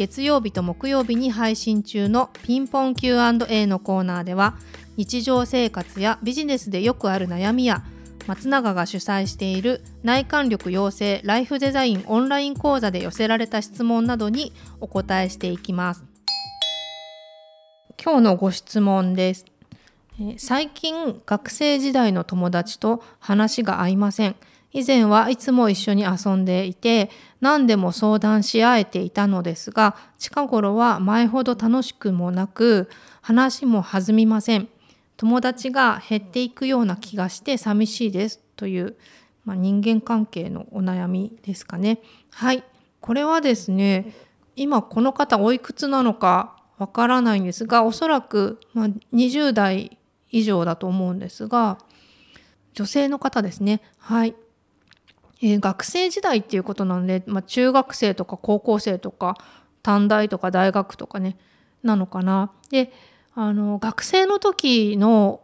月曜日と木曜日に配信中のピンポン Q&A のコーナーでは日常生活やビジネスでよくある悩みや松永が主催している内観力養成ライフデザインオンライン講座で寄せられた質問などにお答えしていきます。今日のご質問です。最近学生時代の友達と話が合いません。以前はいつも一緒に遊んでいて何でも相談し合えていたのですが近頃は前ほど楽しくもなく話も弾みません。友達が減っていくような気がして寂しいですという、まあ、人間関係のお悩みですかね。はい。これはですね今この方おいくつなのかわからないんですがおそらく、まあ、20代以上だと思うんですが女性の方ですね。はい。えー、学生時代っていうことなので、まあ、中学生とか高校生とか短大とか大学とかねなのかな。であの学生の時の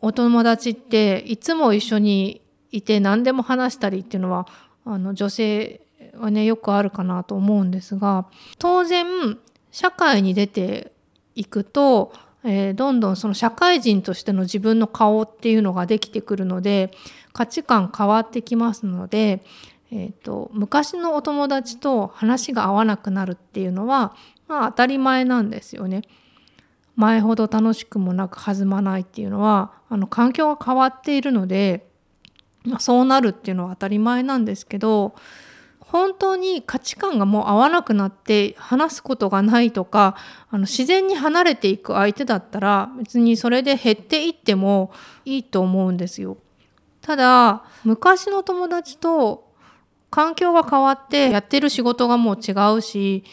お友達っていつも一緒にいて何でも話したりっていうのはあの女性はねよくあるかなと思うんですが当然社会に出ていくと、えー、どんどんその社会人としての自分の顔っていうのができてくるので価値観変わってきますので、えーと、昔のお友達と話が合わなくなるっていうのは、まあ、当たり前なんですよね。前ほど楽しくもなく弾まないっていうのはあの環境が変わっているので、まあ、そうなるっていうのは当たり前なんですけど本当に価値観がもう合わなくなって話すことがないとかあの自然に離れていく相手だったら別にそれで減っていってもいいと思うんですよ。ただ昔の友達と環境が変わってやってる仕事がもう違うし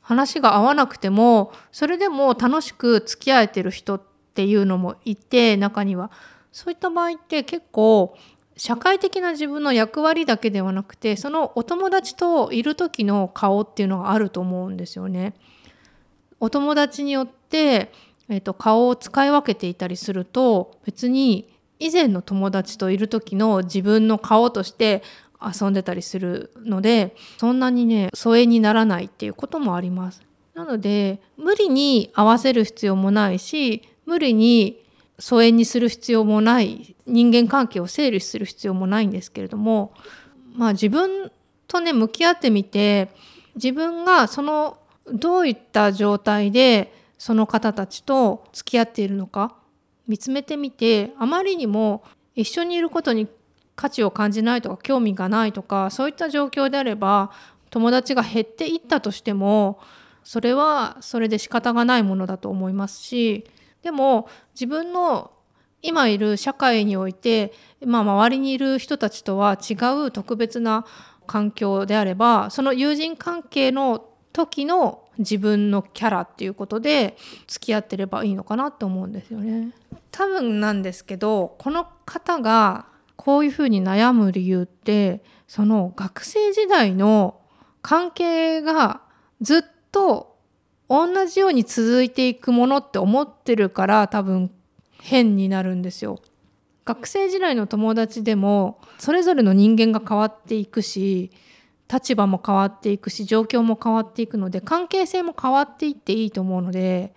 話が合わなくてもそれでも楽しく付き合えてる人っていうのもいて中にはそういった場合って結構社会的な自分の役割だけではなくてそのお友達といる時の顔っていうのがあると思うんですよね。お友達によって、えーと顔を使い分けていたりすると別に以前の友達といる時の自分の顔として遊んでたりするのでそんなにね疎遠にならないっていうこともあります。なので無理に合わせる必要もないし無理に疎遠にする必要もない人間関係を整理する必要もないんですけれどもまあ自分とね向き合ってみて自分がそのどういった状態でその方たちと付き合っているのか見つめてみてあまりにも一緒にいることに価値を感じないとか興味がないとかそういった状況であれば友達が減っていったとしてもそれはそれで仕方がないものだと思いますしでも自分の今いる社会において、まあ、周りにいる人たちとは違う特別な環境であればその友人関係の時の自分のキャラっていうことで付き合ってればいいのかなって思うんですよね。多分なんですけどこの方がこういうふうに悩む理由ってその学生時代の関係がずっと同じように続いていくものって思ってるから多分変になるんですよ。学生時代の友達でもそれぞれの人間が変わっていくし立場も変わっていくし状況も変わっていくので関係性も変わっていっていいと思うので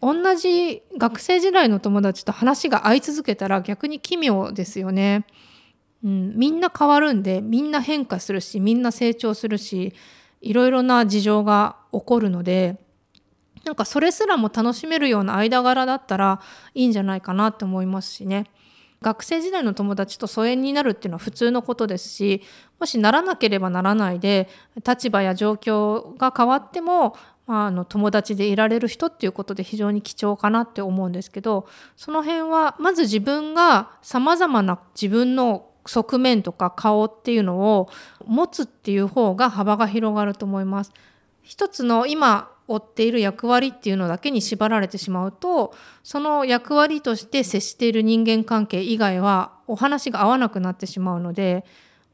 同じ学生時代の友達と話が合い続けたら逆に奇妙ですよね。うん、みんな変わるんでみんな変化するしみんな成長するしいろいろな事情が起こるのでなんかそれすらも楽しめるような間柄だったらいいんじゃないかなって思いますしね。学生時代の友達と疎遠になるっていうのは普通のことですしもしならなければならないで立場や状況が変わっても、まあ、あの友達でいられる人っていうことで非常に貴重かなって思うんですけどその辺はまず自分がさまざまな自分の側面とか顔っていうのを持つっていう方が幅が広がると思います。一つの今負っている役割っていうのだけに縛られてしまうとその役割として接している人間関係以外はお話が合わなくなってしまうので、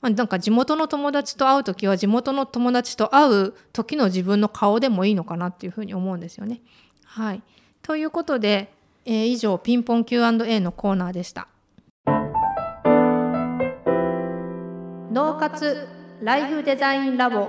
まあ、なんか地元の友達と会う時は地元の友達と会う時の自分の顔でもいいのかなっていうふうに思うんですよね。はい、ということで、えー、以上ピンポン Q&A のコーナーでした。脳活ライフデザインラボ